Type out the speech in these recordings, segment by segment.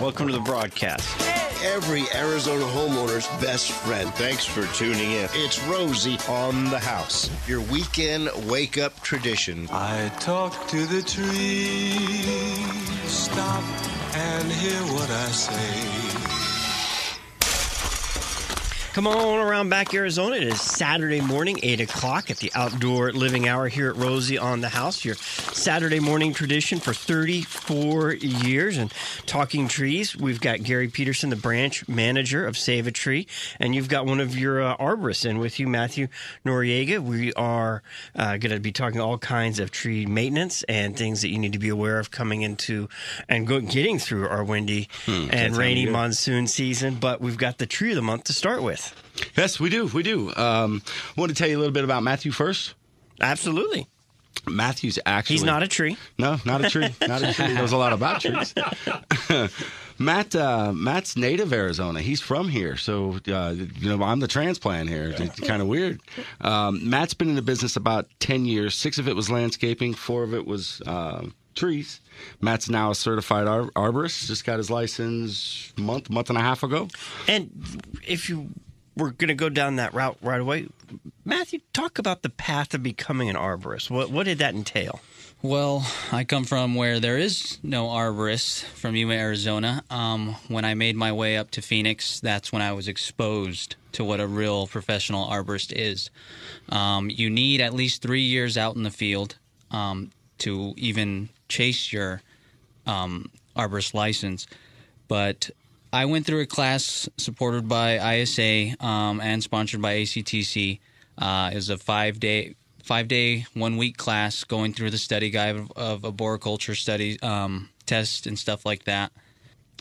Welcome to the broadcast. Every Arizona homeowner's best friend. Thanks for tuning in. It's Rosie on the house. Your weekend wake up tradition. I talk to the trees, stop and hear what I say. Come on around back, Arizona. It is Saturday morning, 8 o'clock at the Outdoor Living Hour here at Rosie on the House. Your Saturday morning tradition for 34 years. And talking trees, we've got Gary Peterson, the branch manager of Save a Tree. And you've got one of your uh, arborists in with you, Matthew Noriega. We are uh, going to be talking all kinds of tree maintenance and things that you need to be aware of coming into and go, getting through our windy and rainy monsoon season. But we've got the tree of the month to start with. Yes, we do. We do. Um, I want to tell you a little bit about Matthew first. Absolutely. Matthew's actually He's not a tree. no, not a tree, not a tree. He knows a lot about trees. Matt, uh, Matt's native Arizona. He's from here, so uh, you know I'm the transplant here. It's kind of weird. Um, Matt's been in the business about ten years. Six of it was landscaping. Four of it was uh, trees. Matt's now a certified ar- arborist. Just got his license month, month and a half ago. And if you were going to go down that route right away, Matthew, talk about the path of becoming an arborist. What what did that entail? Well, I come from where there is no arborist from Yuma, Arizona. Um, when I made my way up to Phoenix, that's when I was exposed to what a real professional arborist is. Um, you need at least three years out in the field um, to even chase your um, arborist license. But I went through a class supported by ISA um, and sponsored by ACTC. Uh, it was a five day five day one week class going through the study guide of, of arboriculture study um, test and stuff like that.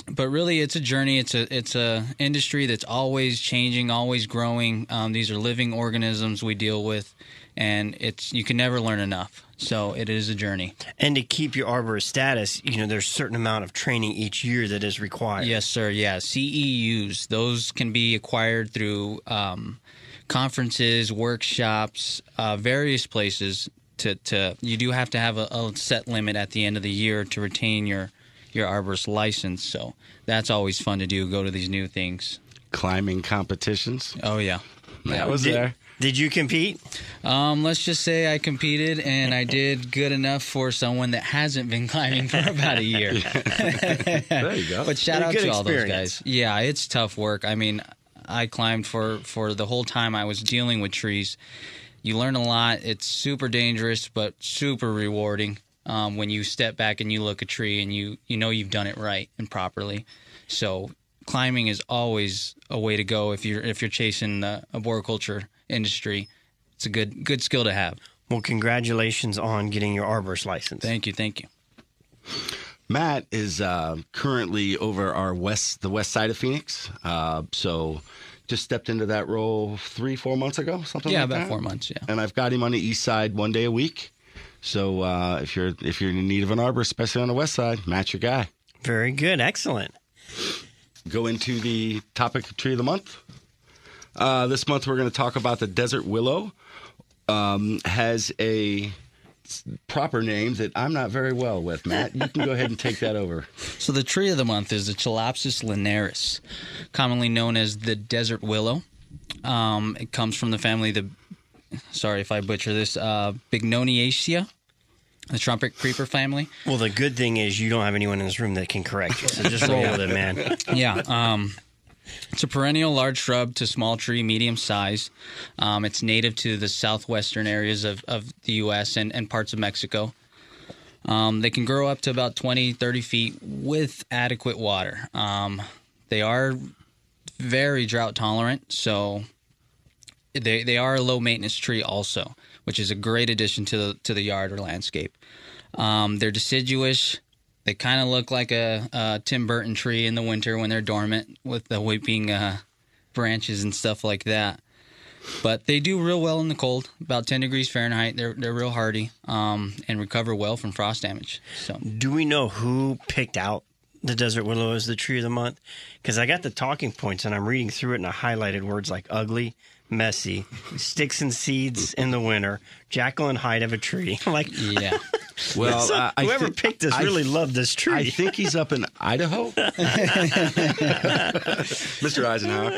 But really, it's a journey. It's a it's a industry that's always changing, always growing. Um, these are living organisms we deal with, and it's you can never learn enough. So it is a journey. And to keep your arborist status, you know, there's a certain amount of training each year that is required. Yes, sir. Yeah, CEUs. Those can be acquired through um, conferences, workshops, uh, various places. To, to you do have to have a, a set limit at the end of the year to retain your your arborist license. So that's always fun to do. Go to these new things. Climbing competitions. Oh yeah. That was Did, there. Did you compete? Um, let's just say I competed and I did good enough for someone that hasn't been climbing for about a year. There you go. But shout out good to all those guys. Yeah, it's tough work. I mean, I climbed for for the whole time I was dealing with trees. You learn a lot. It's super dangerous, but super rewarding um, when you step back and you look at a tree and you you know you've done it right and properly. So climbing is always a way to go if you're if you're chasing the arboriculture industry. It's a good good skill to have. Well, congratulations on getting your arborist license. Thank you, thank you. Matt is uh, currently over our west, the west side of Phoenix. Uh, so just stepped into that role three, four months ago, something like that. Yeah, like about that. four months. Yeah. And I've got him on the east side one day a week. So uh, if you're if you're in need of an arborist, especially on the west side, Matt's your guy. Very good. Excellent. Go into the topic of tree of the month. Uh, this month we're going to talk about the desert willow. Um, has a proper name that I'm not very well with. Matt, you can go ahead and take that over. So the tree of the month is the Chilopsis linearis, commonly known as the desert willow. Um, it comes from the family the sorry if I butcher this uh, Bignoniaceae, the trumpet creeper family. Well, the good thing is you don't have anyone in this room that can correct you. So just roll with it, man. yeah. Um, it's a perennial large shrub to small tree, medium size. Um, it's native to the southwestern areas of, of the U.S. And, and parts of Mexico. Um, they can grow up to about 20, 30 feet with adequate water. Um, they are very drought tolerant, so they they are a low maintenance tree also, which is a great addition to the to the yard or landscape. Um, they're deciduous. They kind of look like a, a Tim Burton tree in the winter when they're dormant with the weeping uh, branches and stuff like that. But they do real well in the cold, about 10 degrees Fahrenheit. They're they're real hardy um, and recover well from frost damage. So Do we know who picked out the desert willow as the tree of the month? Because I got the talking points and I'm reading through it and I highlighted words like ugly, messy, sticks and seeds in the winter, Jekyll and Hyde of a tree. Like, yeah, Well, So I- I whoever think- picked this I- really loved this tree. I think he's up in Idaho. Mr. Eisenhower.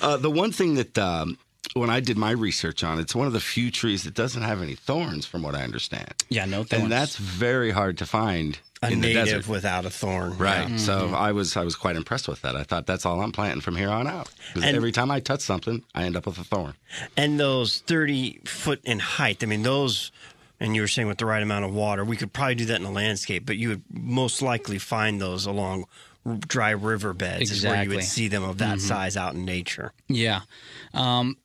uh, the one thing that um, when I did my research on, it, it's one of the few trees that doesn't have any thorns, from what I understand. Yeah, no thorns. And that's very hard to find a in the native desert. without a thorn. Right. Yeah. So Mm-hmm. I was I was quite impressed with that. I thought that's all I'm planting from here on out. 'Cause And- every time I touch something, I end up with a thorn. And those 30 foot in height, I mean, those, and you were saying with the right amount of water, we could probably do that in a landscape, but you would most likely find those along dry riverbeds is where you would see them of that size out in nature. Yeah. Um,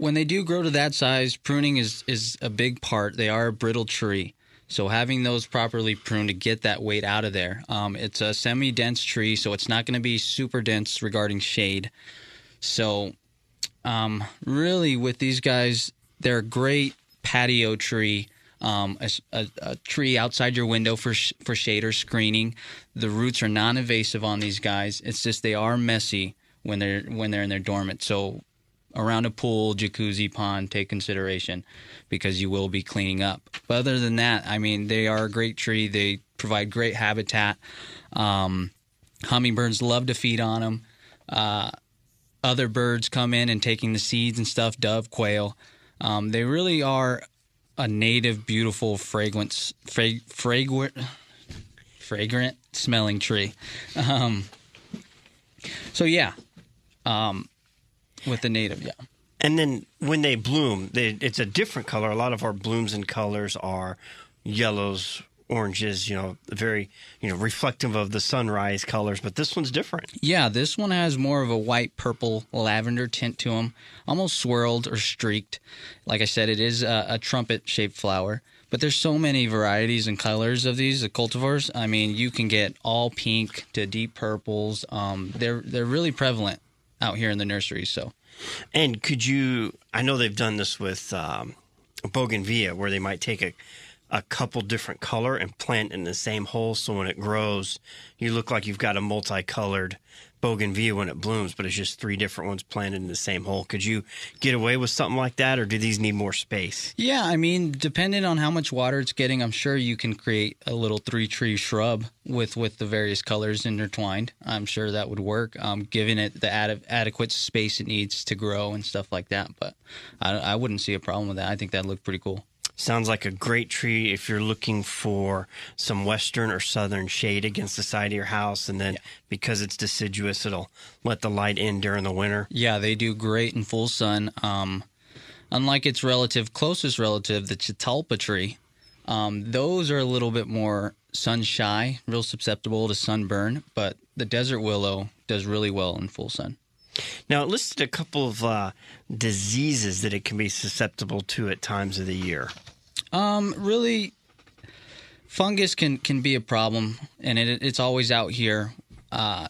when they do grow to that size, pruning is, is a big part. They are a brittle tree. So having those properly pruned to get that weight out of there. Um, it's a semi-dense tree, so it's not going to be super dense regarding shade. So um, really, with these guys, they're a great patio tree. Um, a, a, a tree outside your window for sh- for shade or screening. The roots are non-invasive on these guys. It's just they are messy when they're when they're in their dormant. So around a pool, jacuzzi, pond, take consideration because you will be cleaning up. But other than that, I mean, they are a great tree. They provide great habitat. Um, hummingbirds love to feed on them. Uh, other birds come in and taking the seeds and stuff, dove, quail. Um, they really are a native, beautiful, fragrance, fra- fragrant, fragrant smelling tree. Um, so yeah, um, with the native, yeah. And then when they bloom, they, it's a different color. A lot of our blooms and colors are yellows, oranges, you know, very, you know, reflective of the sunrise colors, but this one's different. Yeah, this one has more of a white, purple, lavender tint to them, almost swirled or streaked. Like I said, it is a, a trumpet-shaped flower. But there's so many varieties and colors of these the cultivars. I mean, you can get all pink to deep purples. Um, they're they're really prevalent out here in the nursery. So And could you? I know they've done this with um, bougainvillea, where they might take a a couple different color and plant in the same hole, so when it grows, you look like you've got a multicolored bougainvillea when it blooms, but it's just three different ones planted in the same hole. Could you get away with something like that, or do these need more space? yeah, I mean, depending on how much water it's getting, I'm sure you can create a little three tree shrub with with the various colors intertwined. I'm sure that would work, um, given it the ad- adequate space it needs to grow and stuff like that. But I, I wouldn't see a problem with that. I think that looked pretty cool. Sounds like a great tree if you're looking for some western or southern shade against the side of your house, and then because it's deciduous, it'll let the light in during the winter. Yeah, they do great in full sun. Um, unlike its relative, closest relative, the Chitalpa tree, um, those are a little bit more sun shy, real susceptible to sunburn. But the desert willow does really well in full sun. Now, it listed a couple of uh, diseases that it can be susceptible to at times of the year. Um, really, fungus can can be a problem, and it, it's always out here. Uh,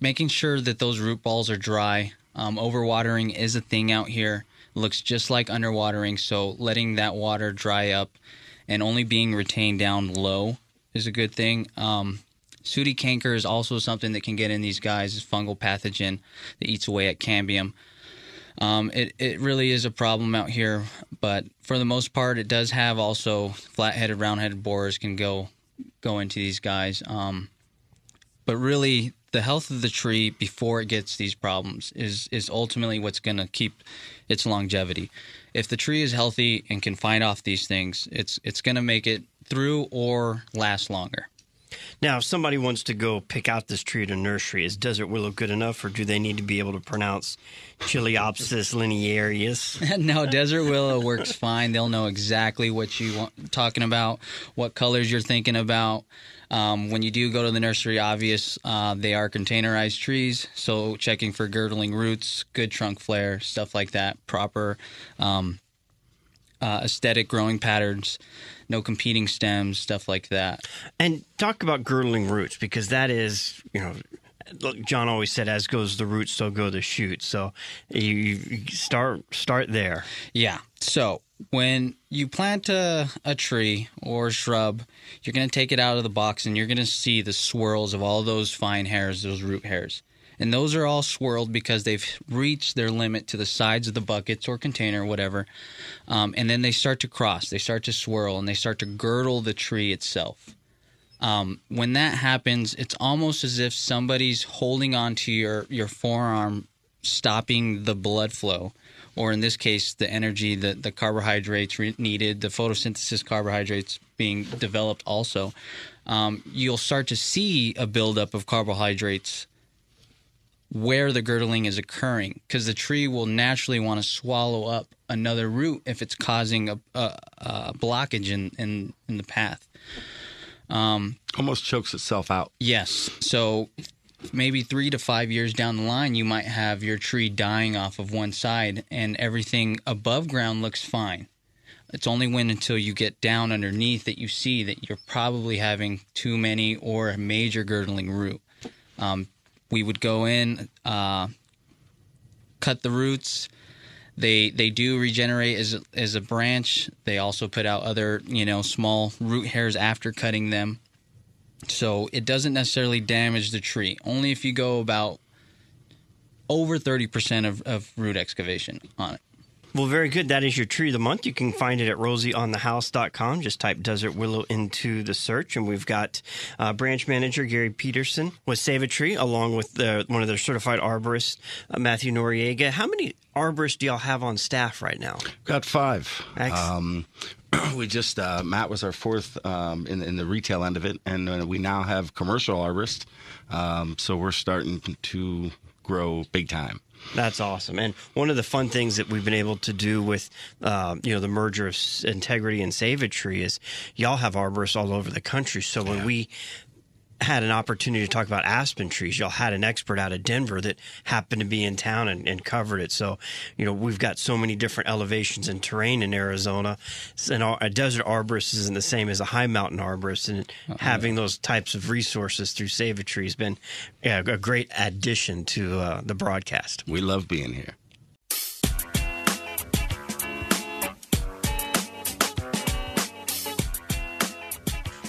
making sure that those root balls are dry. Um, overwatering is a thing out here. looks just like underwatering, so letting that water dry up and only being retained down low is a good thing. Um, Sooty canker is also something that can get in these guys. It's fungal pathogen that eats away at cambium. Um, it it really is a problem out here, but for the most part, it does have also flat-headed, round-headed borers can go go into these guys. Um, but really, the health of the tree before it gets these problems is is ultimately what's going to keep its longevity. If the tree is healthy and can fight off these things, it's it's going to make it through or last longer. Now, if somebody wants to go pick out this tree at a nursery, is desert willow good enough, or do they need to be able to pronounce Chiliopsis linearius? no, desert willow works fine. They'll know exactly what you want talking about, what colors you're thinking about. Um, when you do go to the nursery, obvious uh, they are containerized trees, so checking for girdling roots, good trunk flare, stuff like that, proper um, uh, aesthetic growing patterns, no competing stems, stuff like that. And talk about girdling roots because that is, you know, look, John always said, "As goes the roots, so go the shoots." So you, you start start there. Yeah. So when you plant a, a tree or a shrub, you're going to take it out of the box and you're going to see the swirls of all those fine hairs, those root hairs. And those are all swirled because they've reached their limit to the sides of the buckets or container, whatever. Um, and then they start to cross, they start to swirl, and they start to girdle the tree itself. Um, when that happens, it's almost as if somebody's holding onto your, your forearm, stopping the blood flow, or in this case, the energy, the, the carbohydrates re- needed, the photosynthesis carbohydrates being developed also. Um, you'll start to see a buildup of carbohydrates where the girdling is occurring because the tree will naturally want to swallow up another root if it's causing a, a, a blockage in, in, in the path. Almost chokes itself out. Yes. So maybe three to five years down the line, you might have your tree dying off of one side and everything above ground looks fine. It's only when until you get down underneath that you see that you're probably having too many or a major girdling root. Um, we would go in, uh, cut the roots. They they do regenerate as as a branch. They also put out other you know small root hairs after cutting them. So it doesn't necessarily damage the tree. Only if you go about over 30% of, of root excavation on it. Well, very good. That is your tree of the month. You can find it at rosieonthehouse.com. Just type Desert Willow into the search, and we've got uh, branch manager Gary Peterson with Save a Tree, along with the, one of their certified arborists, uh, Matthew Noriega. How many arborists do y'all have on staff right now? Got five. Um, we just uh, Matt was our fourth um, in, in the retail end of it, and uh, we now have commercial arborists. Um, so we're starting to grow big time. That's awesome. And one of the fun things that we've been able to do with, uh, you know, the merger of Integrity and Save a Tree is y'all have arborists all over the country. So when we had an opportunity to talk about aspen trees, y'all had an expert out of Denver that happened to be in town and, and covered it. So, you know, we've got so many different elevations and terrain in Arizona. And a desert arborist isn't the same as a high mountain arborist. And having those types of resources through Save a Tree has been yeah, a great addition to uh, the broadcast. We love being here.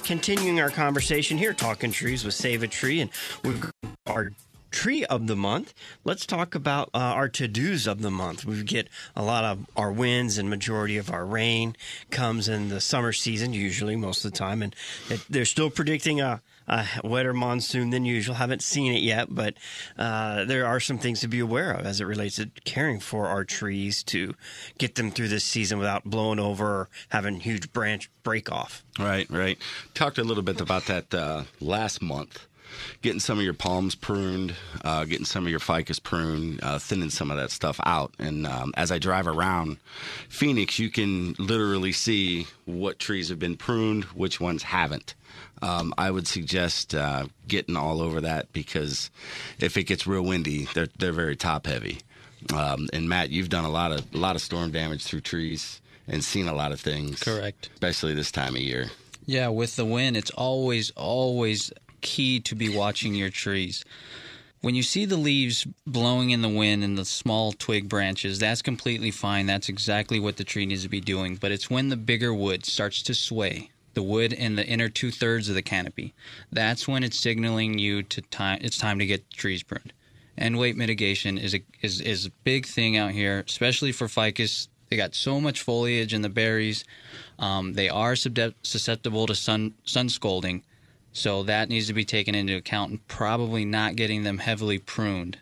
Continuing our conversation here, talking trees with Save a Tree, and we've our tree of the month. Let's talk about uh, our to dos of the month. We get a lot of our winds, and majority of our rain comes in the summer season, usually most of the time, and it, they're still predicting a. A wetter monsoon than usual. Haven't seen it yet, but uh, there are some things to be aware of as it relates to caring for our trees to get them through this season without blowing over or having huge branch break off. Right, right. Talked a little bit about that uh, last month. Getting some of your palms pruned, uh, getting some of your ficus pruned, uh, thinning some of that stuff out. And um, as I drive around Phoenix, you can literally see what trees have been pruned, which ones haven't. Um, I would suggest uh, getting all over that because if it gets real windy, they're they're very top heavy. Um, and Matt, you've done a lot of a lot of storm damage through trees and seen a lot of things. Correct. Especially this time of year. Yeah, with the wind, it's always, always key to be watching your trees. When you see the leaves blowing in the wind and the small twig branches, that's completely fine. That's exactly what the tree needs to be doing. But it's when the bigger wood starts to sway, the wood in the inner two thirds of the canopy, that's when it's signaling you to time. It's time to get trees pruned. And weight mitigation is a is is a big thing out here, especially for ficus. They got so much foliage in the berries. Um, they are susceptible to sun sun so that needs to be taken into account. And probably not getting them heavily pruned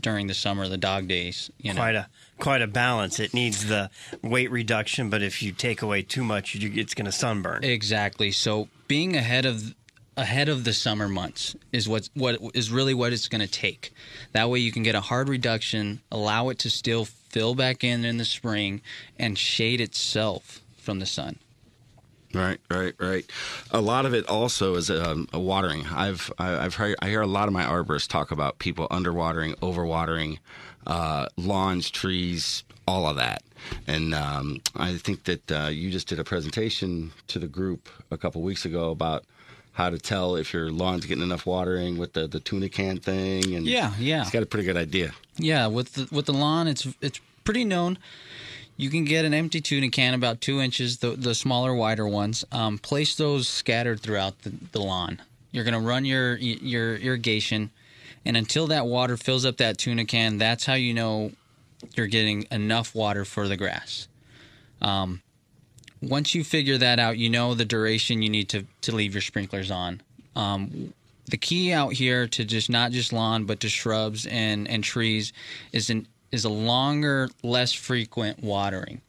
during the summer, the dog days. You know, quite a quite a balance. It needs the weight reduction, but if you take away too much, you, it's going to sunburn. Exactly. So being ahead of ahead of the summer months is what what is really what it's going to take. That way you can get a hard reduction, allow it to still fill back in in the spring and shade itself from the sun. Right, right, right. A lot of it also is um, a watering. I've I- I've heard I hear a lot of my arborists talk about people underwatering, overwatering, uh, lawns, trees, all of that. And um, I think that uh, you just did a presentation to the group a couple weeks ago about how to tell if your lawn's getting enough watering with the the tuna can thing. And Yeah, yeah. it's got a pretty good idea. Yeah, with the, with the lawn, it's it's pretty known. You can get an empty tuna can about two inches, the the smaller, wider ones. Um, place those scattered throughout the, the lawn. You're gonna run your your irrigation, And until that water fills up that tuna can, that's how you know you're getting enough water for the grass. Um, once you figure that out, you know the duration you need to, to leave your sprinklers on. Um, the key out here to just not just lawn but to shrubs and, and trees is an is a longer, less frequent watering.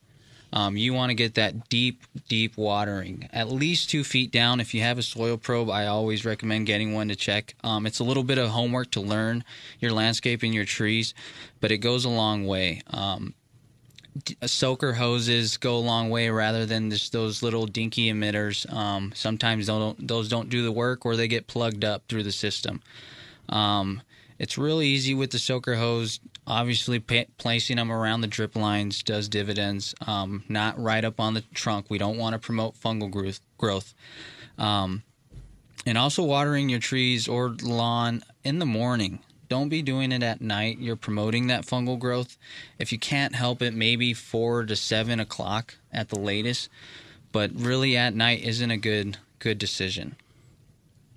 Um, you want to get that deep, deep watering, at least two feet down. If you have a soil probe, I always recommend getting one to check. Um, it's a little bit of homework to learn your landscape and your trees, but it goes a long way. Um, soaker hoses go a long way rather than just those little dinky emitters. Um, sometimes don't, those don't do the work or they get plugged up through the system. Um, it's really easy with the soaker hose. Obviously, pa- placing them around the drip lines does dividends. Um, not right up on the trunk. We don't want to promote fungal growth. growth. Um, and also watering your trees or lawn in the morning. Don't be doing it at night. You're promoting that fungal growth. If you can't help it, maybe four to seven o'clock at the latest. But really, at night isn't a good good decision.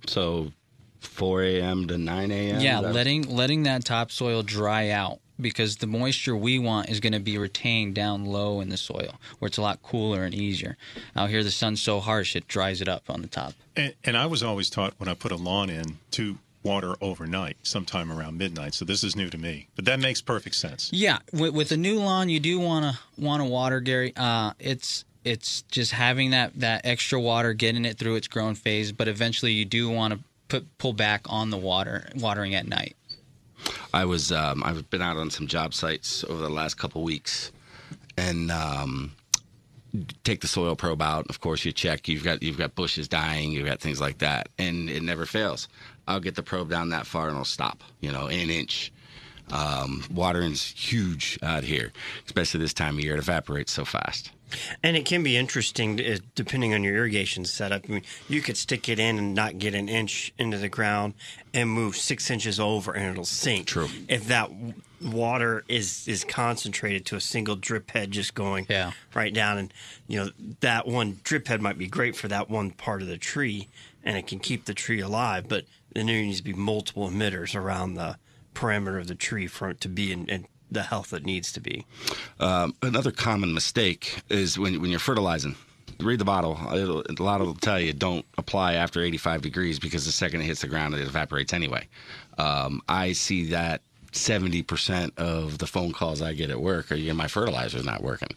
So 4 a.m. to 9 a.m. Yeah, That- letting letting that topsoil dry out because the moisture we want is going to be retained down low in the soil where it's a lot cooler and easier. Out here, the sun's so harsh it dries it up on the top. And, and I was always taught when I put a lawn in to water overnight, sometime around midnight. So this is new to me, but that makes perfect sense. Yeah, with, with a new lawn, you do want to want to water, Gary. Uh, it's it's just having that that extra water, getting it through its growing phase, but eventually you do want to put pull back on the water watering at night. I was um, I've been out on some job sites over the last couple weeks, and um, take the soil probe out. Of course, you check. You've got you've got bushes dying. You've got things like that, and it never fails. I'll get the probe down that far, and it'll stop. You know, an inch. Um, watering's huge out here, especially this time of year. It evaporates so fast. And it can be interesting uh, depending on your irrigation setup. I mean, you could stick it in and not get an inch into the ground and move six inches over and it'll sink. True. If that water is is concentrated to a single drip head just going Yeah. right down and you know that one drip head might be great for that one part of the tree and it can keep the tree alive but then there needs to be multiple emitters around the perimeter of the tree for it to be in, in the health it needs to be Um, another common mistake is when when you're fertilizing. Read the bottle. It'll, a lot of will tell you don't apply after 85 degrees because the second it hits the ground, it evaporates anyway. Um, I see that 70% of the phone calls I get at work are, my fertilizer's not working.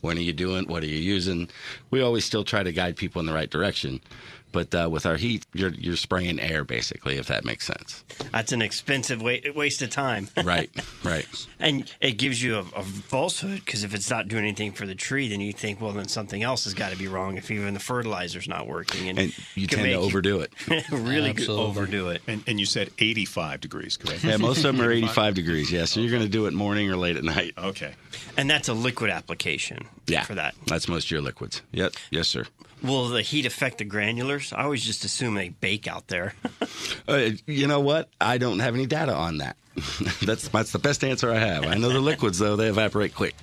When are you doing? What are you using? We always still try to guide people in the right direction. But uh, with our heat, you're, you're spraying air basically, if that makes sense. that's an expensive wa- waste of time Right, right. And it gives you a, a falsehood because if it's not doing anything for the tree, then you think, well, then something else has got to be wrong if even the fertilizer's not working. And, And you can tend to overdo it. really Absolutely. overdo it. And, and you said 85 degrees, correct? Yeah, most of them are 85 degrees. Yeah, so you're going to do it morning or late at night. Okay. And that's a liquid application Yeah, for that. That's most of your liquids. Yep, yes, sir. Will the heat affect the granulars? I always just assume they bake out there. Uh, you know what? I don't have any data on that. that's that's the best answer I have. I know the liquids though they evaporate quick.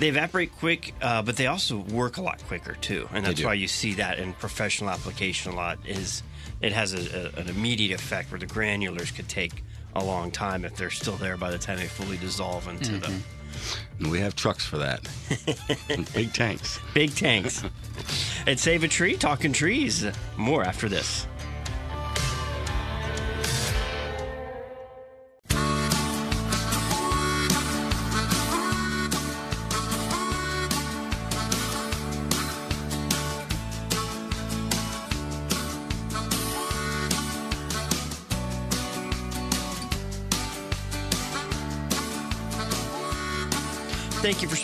they evaporate quick, uh, but they also work a lot quicker too, and that's why you see that in professional application a lot. Is it has a, a, an immediate effect where the granulars could take a long time if they're still there by the time they fully dissolve into the And we have trucks for that. Big tanks. big tanks. At Save a Tree, talking trees. More after this.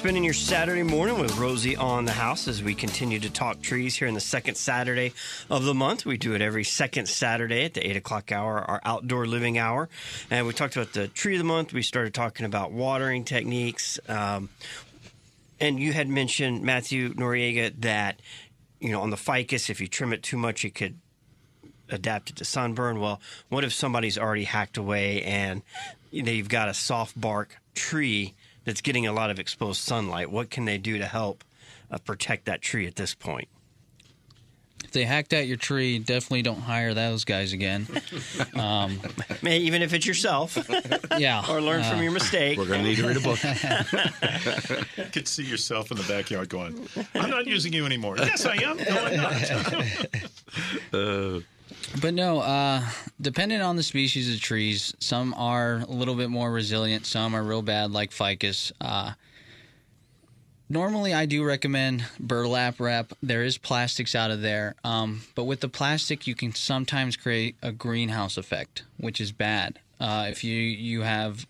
Spending your Saturday morning with Rosie on the house as we continue to talk trees here in the second Saturday of the month. We do it every second Saturday at the 8 o'clock hour, our outdoor living hour. And we talked about the tree of the month. We started talking about watering techniques. Um, and you had mentioned, Matthew Noriega, that, you know, on the ficus, if you trim it too much, it could adapt it to sunburn. Well, what if somebody's already hacked away and you've got a soft bark tree that's getting a lot of exposed sunlight? What can they do to help uh, protect that tree at this point? if they hacked at your tree, definitely don't hire those guys again. Um, May- Even if it's yourself, yeah, or learn from uh, your mistake. We're going to need to read a book. You could see yourself in the backyard going, I'm not using you anymore. Yes, I am. No, I'm not. But no, uh, depending on the species of trees, some are a little bit more resilient, some are real bad, like ficus. Uh, normally, I do recommend burlap wrap. There is plastics out of there, um, but with the plastic, you can sometimes create a greenhouse effect, which is bad. Uh, if you you have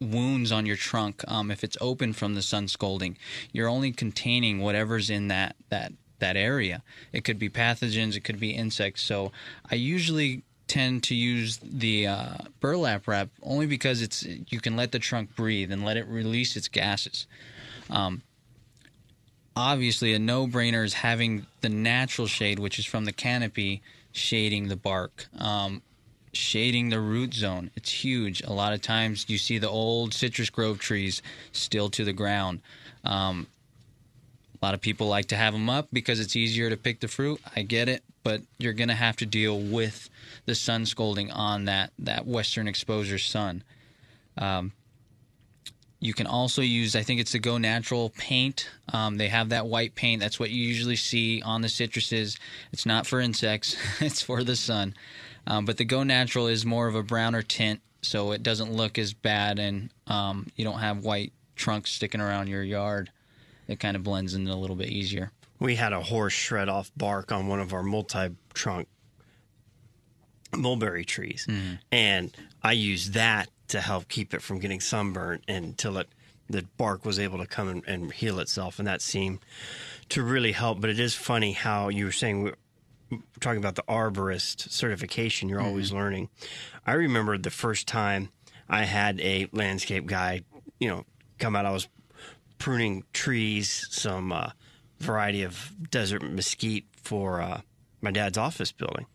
wounds on your trunk, um, if it's open from the sun scalding, you're only containing whatever's in that that that area. It could be pathogens, it could be insects. So I usually tend to use the uh, burlap wrap only because it's you can let the trunk breathe and let it release its gases. Um, obviously, a no-brainer is having the natural shade, which is from the canopy, shading the bark. Um, shading the root zone. It's huge. A lot of times you see the old citrus grove trees still to the ground. Um, a lot of people like to have them up because it's easier to pick the fruit. I get it, but you're going to have to deal with the sun scalding on that that western exposure sun. Um, you can also use, I think it's the Go Natural paint. Um, they have that white paint. That's what you usually see on the citruses. It's not for insects, it's for the sun. Um, but the Go Natural is more of a browner tint, so it doesn't look as bad, and um, you don't have white trunks sticking around your yard. It kind of blends in a little bit easier. We had a horse shred off bark on one of our multi trunk mulberry trees. Hmm. And I used that to help keep it from getting sunburned until it the bark was able to come and, and heal itself. And that seemed to really help. But it is funny how you were saying we're talking about the arborist certification, you're hmm. always learning. I remember the first time I had a landscape guy, you know, come out, I was pruning trees, some uh, variety of desert mesquite for uh, my dad's office building.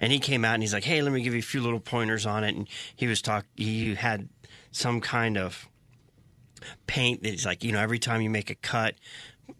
And he came out and he's like, "Hey, let me give you a few little pointers on it." And he was talk. He had some kind of paint that he's like, you know, every time you make a cut,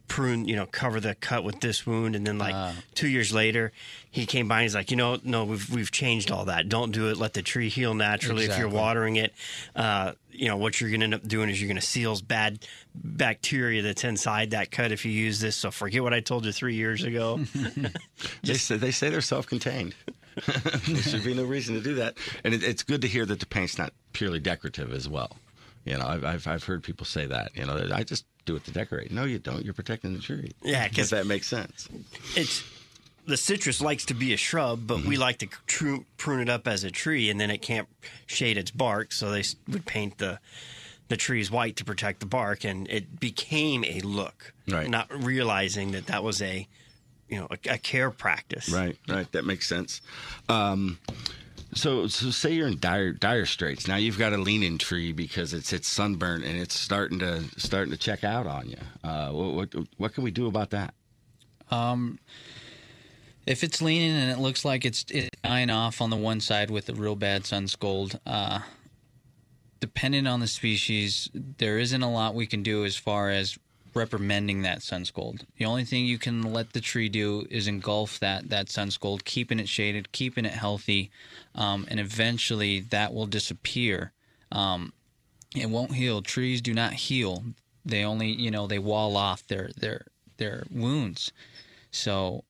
prune, you know, cover the cut with this wound, and then like two years later, he came by and he's like, you know, no, we've we've changed all that. Don't do it. Let the tree heal naturally. If you're watering it, uh, you know, what you're going to end up doing is you're going to seal bad bacteria that's inside that cut if you use this. So forget what I told you three years ago. They say, they say they're self-contained. there should be no reason to do that. And it, it's good to hear that the paint's not purely decorative as well. You know, I've, I've, I've heard people say that. You know, I just do it to decorate. No, you don't. You're protecting the tree. Yeah, if 'cause- that makes sense. it's the citrus likes to be a shrub, but we like to tru- prune it up as a tree, and then it can't shade its bark. So they would paint the the trees white to protect the bark, and it became a look. Right. Not realizing that that was a you know a, a care practice. Right, right. That makes sense. Um, so, so say you're in dire dire straits. Now you've got a leaning tree because it's it's sunburned and it's starting to starting to check out on you. Uh, what, what what can we do about that? Um, if it's leaning and it looks like it's, it's dying off on the one side with a real bad sun scald, uh, depending on the species, there isn't a lot we can do as far as reprimanding that sun scald. The only thing you can let the tree do is engulf that that sun scald, keeping it shaded, keeping it healthy, um, and eventually that will disappear. Um, it won't heal. Trees do not heal. They only, you know, they wall off their their their wounds. So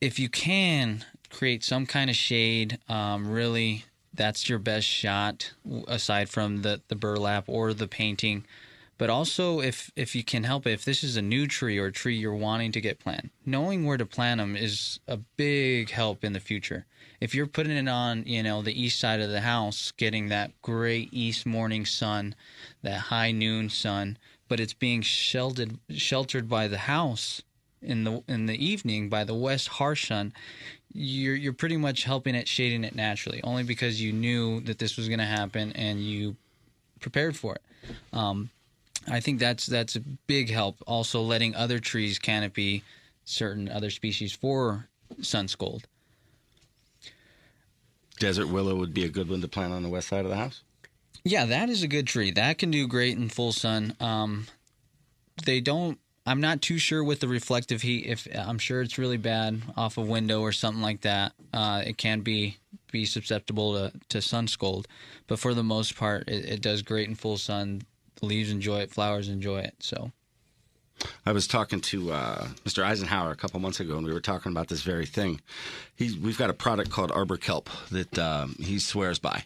if you can create some kind of shade, um, really, that's your best shot aside from the, the burlap or the painting. But also, if if you can help it, if this is a new tree or a tree you're wanting to get planted, knowing where to plant them is a big help in the future. If you're putting it on, you know, the east side of the house, getting that great east morning sun, that high noon sun, but it's being sheltered sheltered by the house in the in the evening by the west harsh sun, you're you're pretty much helping it shading it naturally, only because you knew that this was going to happen and you prepared for it. Um, I think that's that's a big help. Also, letting other trees canopy certain other species for sun scald. Desert willow would be a good one to plant on the west side of the house. Yeah, that is a good tree. That can do great in full sun. Um, they don't I'm not too sure with the reflective heat. If I'm sure it's really bad off a window or something like that, uh, it can be be susceptible to, to sun scald. But for the most part, it, it does great in full sun. The leaves enjoy it, flowers enjoy it. So I was talking to uh, Mr. Eisenhower a couple months ago, and we were talking about this very thing. He's, we've got a product called Arbor Kelp that um, he swears by.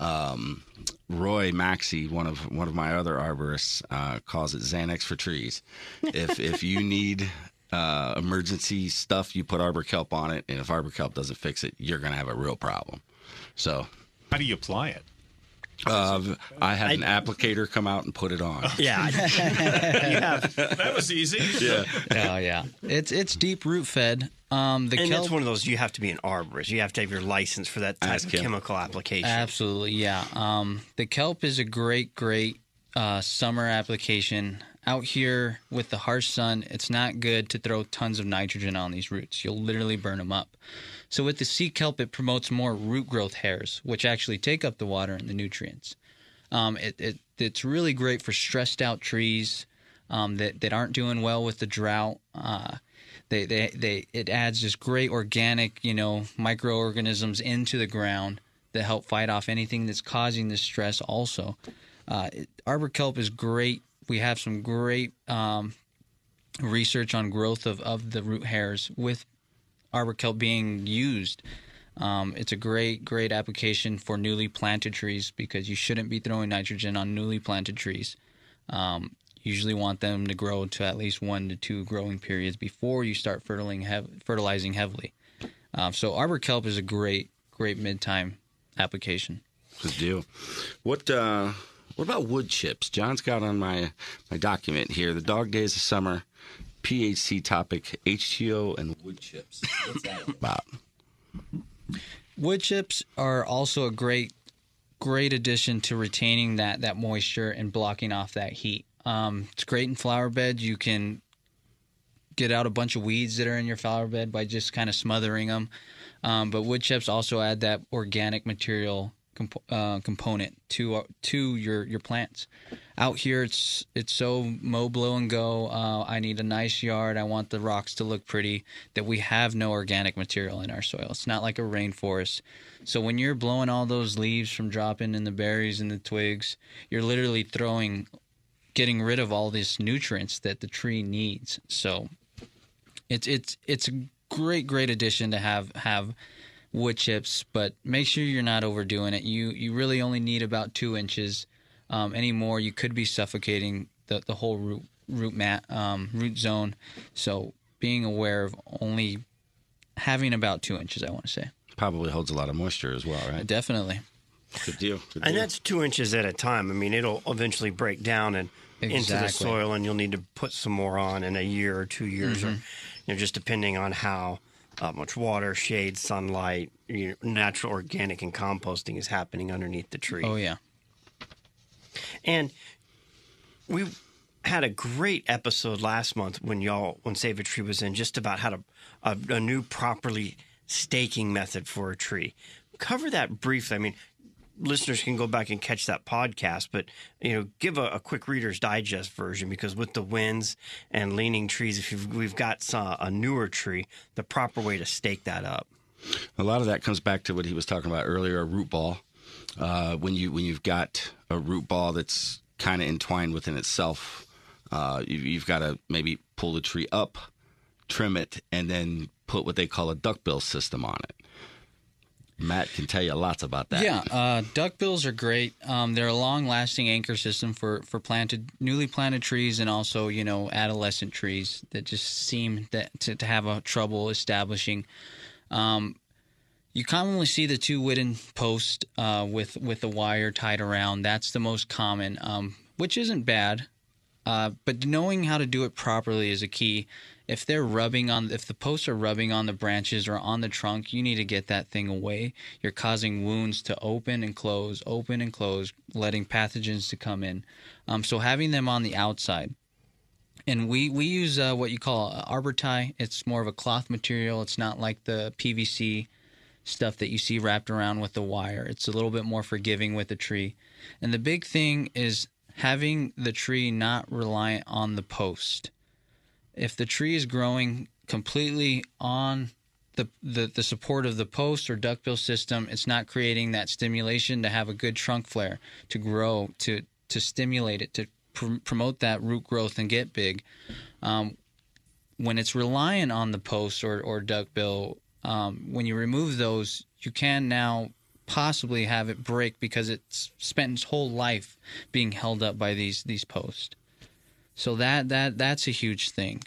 Um, Roy Maxey, one of one of my other arborists, uh, calls it Xanax for trees. If if you need uh, emergency stuff, you put Arbor Kelp on it, and if Arbor Kelp doesn't fix it, you're going to have a real problem. So How do you apply it? Uh, I had an applicator come out and put it on. Yeah, you have, That was easy. Yeah. oh yeah, it's it's deep root fed. Um, the and kelp, that's one of those. You have to be an arborist. You have to have your license for that type of him. chemical application. Absolutely, yeah. Um, the kelp is a great, great uh, summer application. Out here with the harsh sun, it's not good to throw tons of nitrogen on these roots. You'll literally burn them up. So with the sea kelp, it promotes more root growth hairs, which actually take up the water and the nutrients. Um, it, it it's really great for stressed out trees um, that that aren't doing well with the drought. Uh, they, they they it adds just great organic you know microorganisms into the ground that help fight off anything that's causing this stress. Also, uh, it, arbor kelp is great. We have some great um, research on growth of, of the root hairs with arbor kelp being used. Um, it's a great, great application for newly planted trees because you shouldn't be throwing nitrogen on newly planted trees. Um, usually want them to grow to at least one to two growing periods before you start fertilizing, heavily. Um, so arbor kelp is a great, great mid-time application. Good deal. What uh, what about wood chips? John's got on my my document here the dog days of summer, PHC topic, H2O and wood chips. What's that about? Wood chips are also a great, great addition to retaining that that moisture and blocking off that heat. Um, it's great in flower beds. You can get out a bunch of weeds that are in your flower bed by just kind of smothering them. Um, but wood chips also add that organic material comp- uh, component to uh, to your your plants. Out here, it's it's so mow, blow, and go. Uh, I need a nice yard. I want the rocks to look pretty. That we have no organic material in our soil. It's not like a rainforest. So when you're blowing all those leaves from dropping in the berries and the twigs, you're literally throwing, getting rid of all these nutrients that the tree needs. So it's it's it's a great great addition to have have wood chips, but make sure you're not overdoing it. You you really only need about two inches. Um, any more, you could be suffocating the the whole root root mat um, root zone. So being aware of only having about two inches, I want to say Probably holds a lot of moisture as well, right? definitely. Good deal. Good and that's two inches at a time. I mean, it'll eventually break down and into the soil, and you'll need to put some more on in a year or two years, or Mm-hmm. you know, just depending on how uh, much water, shade, sunlight, you know, natural organic and composting is happening underneath the tree. Oh yeah. And we had a great episode last month when y'all, when Save a Tree was in, just about how to a, a new properly staking method for a tree. Cover that briefly. I mean, listeners can go back and catch that podcast, but you know, give a, a quick Reader's Digest version because with the winds and leaning trees, if we've got a newer tree, the proper way to stake that up. A lot of that comes back to what he was talking about earlier, a root ball. Uh, when you when you've got a root ball that's kind of entwined within itself, uh, you, you've got to maybe pull the tree up, trim it, and then put what they call a duckbill system on it. Matt can tell you lots about that. Yeah, uh, duckbills are great. Um, they're a long-lasting anchor system for, for planted, newly planted trees, and also you know adolescent trees that just seem that to, to have a trouble establishing. Um, you commonly see the two wooden posts uh, with with the wire tied around. That's the most common, um, which isn't bad. Uh, but knowing how to do it properly is a key. If they're rubbing on, if the posts are rubbing on the branches or on the trunk, you need to get that thing away. You're causing wounds to open and close, open and close, letting pathogens to come in. Um, so having them on the outside, and we we use uh, what you call arbor tie. It's more of a cloth material. It's not like the PVC stuff that you see wrapped around with the wire. It's a little bit more forgiving with the tree. And the big thing is having the tree not reliant on the post. If the tree is growing completely on the, the, the support of the post or duckbill system, it's not creating that stimulation to have a good trunk flare, to grow, to to stimulate it, to pr- promote that root growth and get big. Um, when it's reliant on the post or, or duckbill, um, when you remove those, you can now possibly have it break because it's spent its whole life being held up by these these posts. So that that that's a huge thing.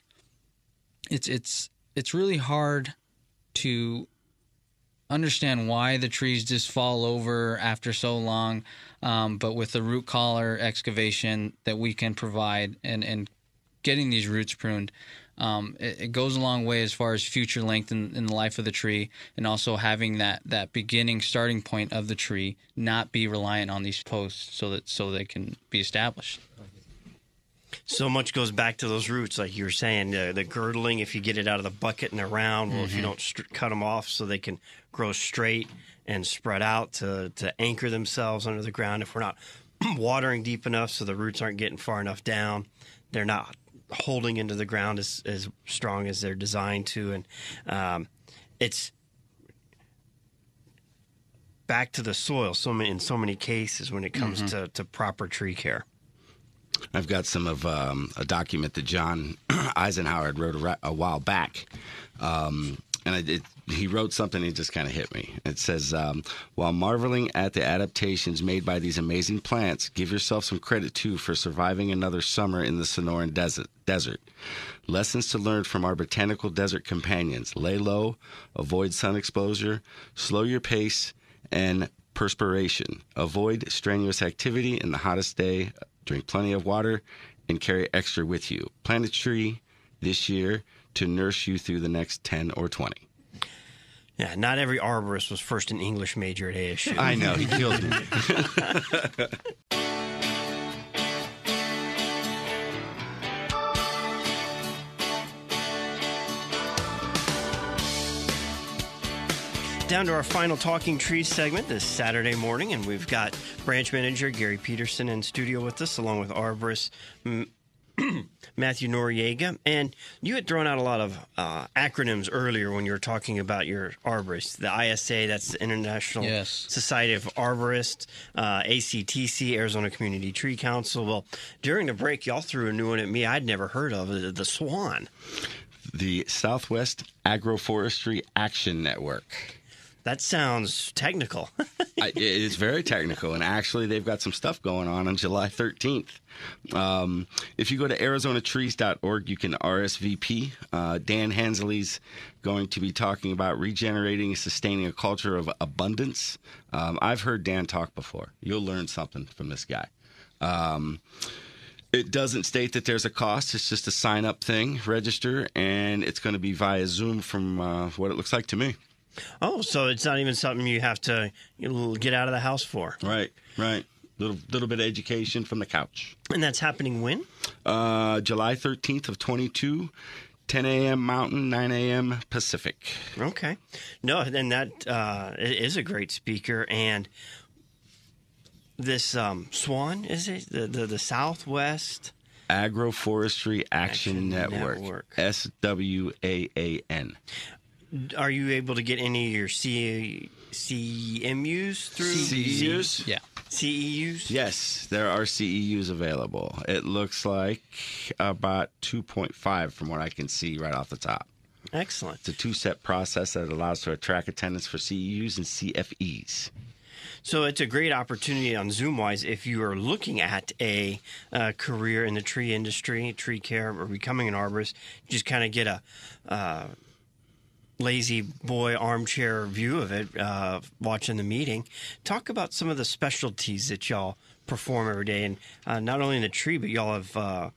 It's it's it's really hard to understand why the trees just fall over after so long. Um, but with the root collar excavation that we can provide and, and getting these roots pruned, um, it, it, goes a long way as far as future length in, in, the life of the tree and also having that, that beginning starting point of the tree not be reliant on these posts so that so they can be established so much goes back to those roots, like you were saying, uh, the girdling. If you get it out of the bucket and around, well, mm-hmm. if you mm-hmm. don't st- cut them off so they can grow straight and spread out to to anchor themselves under the ground. If we're not watering deep enough, so the roots aren't getting far enough down, they're not holding into the ground as as strong as they're designed to, and um, it's back to the soil. So many in so many cases when it comes mm-hmm. to to proper tree care. I've got some of um, a document that John Eisenhower wrote a, a while back. Um, and it, he wrote something that just kind of hit me. It says, um, While marveling at the adaptations made by these amazing plants, give yourself some credit too for surviving another summer in the Sonoran desert. desert. Lessons to learn from our botanical desert companions lay low, avoid sun exposure, slow your pace, and perspiration. Avoid strenuous activity in the hottest day drink plenty of water, and carry extra with you. Plant a tree this year to nurse you through the next 10 or 20. Yeah, not every arborist was first an English major at ASU. I know, he killed me. down to our final Talking Trees segment this Saturday morning, and we've got branch manager Gary Peterson in studio with us, along with arborist Matthew Noriega. And you had thrown out a lot of uh, acronyms earlier when you were talking about your arborist. The ISA, that's the International yes. Society of Arborists, uh, ACTC, Arizona Community Tree Council. Well, during the break, y'all threw a new one at me I'd never heard of, the, the SWAN. The Southwest Agroforestry Action Network. That sounds technical. it is very technical, and actually, they've got some stuff going on on July 13th. Um, if you go to ArizonaTrees.org, you can RSVP. Uh, Dan Hensley's going to be talking about regenerating and sustaining a culture of abundance. Um, I've heard Dan talk before. You'll learn something from this guy. Um, it doesn't state that there's a cost. It's just a sign up thing, register, and it's going to be via Zoom from uh, what it looks like to me. Oh, so it's not even something you have to get out of the house for. Right, right. Little little bit of education from the couch. And that's happening when? Uh, July thirteenth of twenty two. 10 a.m. Mountain, 9 a.m. Pacific. Okay. No, and that uh, is a great speaker. And this um, Swan, is it? The, the, the Southwest Agroforestry Action, Action Network. Network. S W A A N. Are you able to get any of your C- CMUs through CEUs? Yeah. CEUs? Yes, there are CEUs available. It looks like about 2.5 from what I can see right off the top. Excellent. It's a two step process that allows to attract attendance for CEUs and CFEs. So it's a great opportunity on ZoomWise if you are looking at a uh, career in the tree industry, tree care, or becoming an arborist. Just kind of get a uh, La-Z-Boy armchair view of it, uh, watching the meeting. Talk about some of the specialties that y'all perform every day, and uh, not only in the tree, but y'all have uh,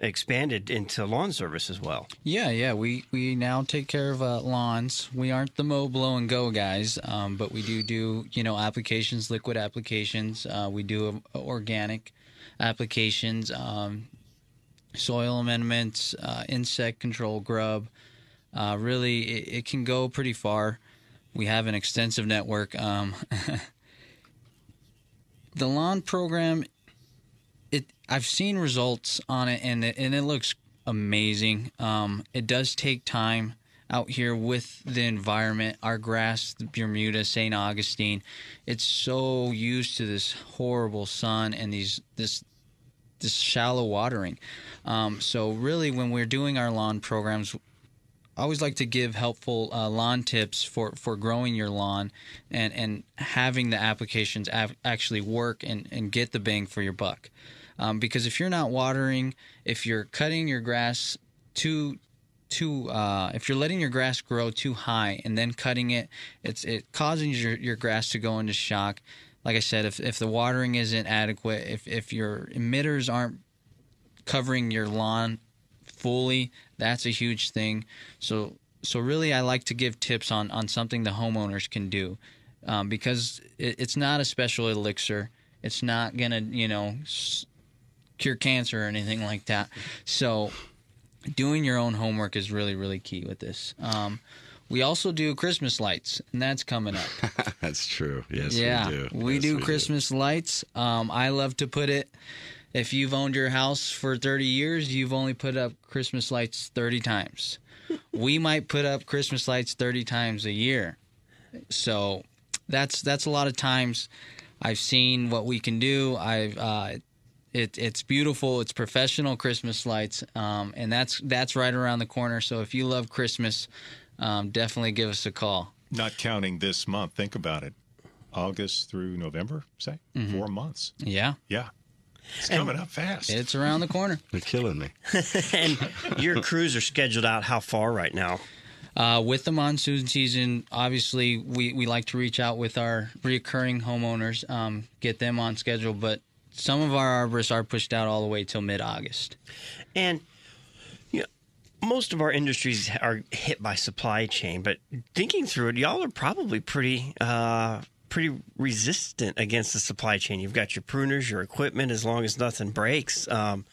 expanded into lawn service as well. Yeah, yeah. We we now take care of uh, lawns. We aren't the mow, blow, and go guys, um, but we do do you know applications, liquid applications. Uh, we do uh, organic applications, um, soil amendments, insect control, grub. Uh, really, it, it, can go pretty far. We have an extensive network. Um, the lawn program, it I've seen results on it, and it, and it looks amazing. Um, it does take time out here with the environment. Our grass, Bermuda, St. Augustine, it's so used to this horrible sun and these this this shallow watering. Um, so really, when we're doing our lawn programs, I always like to give helpful uh, lawn tips for, for growing your lawn and, and having the applications av- actually work and, and get the bang for your buck. Um, because if you're not watering, if you're cutting your grass too too uh, if you're letting your grass grow too high and then cutting it, it's it causes your, your grass to go into shock. Like I said, if, if the watering isn't adequate, if, if your emitters aren't covering your lawn fully, that's a huge thing. So so really, I like to give tips on on something the homeowners can do um, because it, it's not a special elixir. It's not gonna you know s- cure cancer or anything like that. So doing your own homework is really really key with this. Um, we also do Christmas lights, and that's coming up. That's true. Yes, yeah, we do. we Yes, do Christmas lights. Um, I love to put it. If you've owned your house for 30 years, you've only put up Christmas lights 30 times. we might put up Christmas lights 30 times a year. So that's that's a lot of times. I've seen what we can do. I've uh, it, it's beautiful. It's professional Christmas lights, um, and that's that's right around the corner. So if you love Christmas, um, definitely give us a call. Not counting this month. Think about it. August through November, say Mm-hmm. four months. Yeah, Yeah, it's coming up fast. it's around the corner. They're killing me. and your crews are scheduled out how far right now? Uh, with the monsoon season, obviously, we, we like to reach out with our reoccurring homeowners, um, get them on schedule, but some of our arborists are pushed out all the way till mid August. And you know, most of our industries are hit by supply chain, but thinking through it, y'all are probably pretty uh, pretty resistant against the supply chain. You've got your pruners, your equipment, as long as nothing breaks. Um,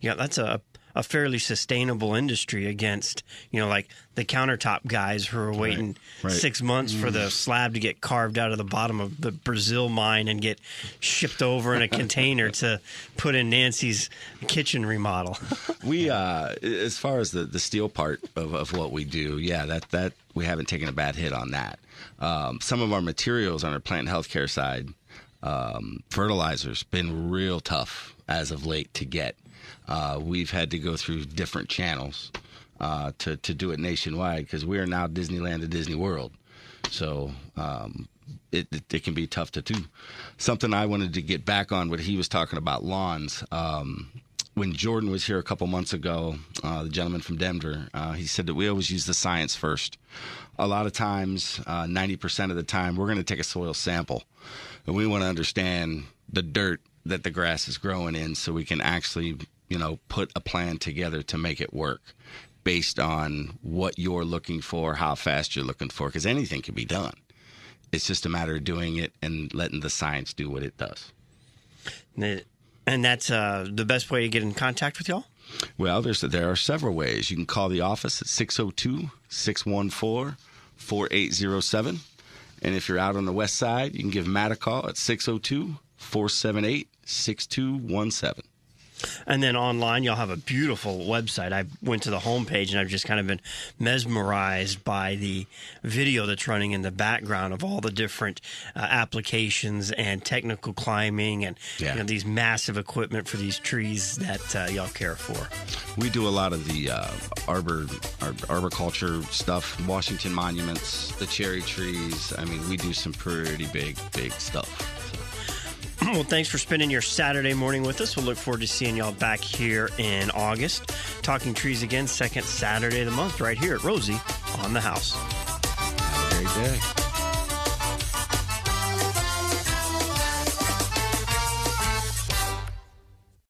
yeah, that's a a fairly sustainable industry against you know like the countertop guys who are waiting right. six months for the slab to get carved out of the bottom of the Brazil mine and get shipped over in a container to put in Nancy's kitchen remodel. We, uh, as far as the, the steel part of, of what we do, yeah, that, that we haven't taken a bad hit on that. Um, some of our materials on our plant healthcare side, um, fertilizers, been real tough as of late to get. Uh, we've had to go through different channels uh, to to do it nationwide because we are now Disneyland to Disney World. So um, it, it it can be tough to do. Something I wanted to get back on what he was talking about lawns. Um, when Jordan was here a couple months ago, uh, the gentleman from Denver, uh, he said that we always use the science first. A lot of times, uh, 90% of the time, we're going to take a soil sample and we want to understand the dirt that the grass is growing in so we can actually, you know, put a plan together to make it work based on what you're looking for, how fast you're looking for, because anything can be done. It's just a matter of doing it and letting the science do what it does. And that's uh, the best way to get in contact with y'all? Well, there's there are several ways. You can call the office at 602-614-4807. And if you're out on the west side, you can give Matt a call at 602-478-6217. And then online, y'all have a beautiful website. I went to the homepage and I've just kind of been mesmerized by the video that's running in the background of all the different uh, applications and technical climbing and Yeah. you know, these massive equipment for these trees that uh, y'all care for. We do a lot of the uh, arbor, ar- arboriculture stuff, Washington monuments, the cherry trees. I mean, we do some pretty big, big stuff. Well, thanks for spending your Saturday morning with us. We'll look forward to seeing y'all back here in August. Talking Trees again, second Saturday of the month, right here at Rosie on the House. Have a great day.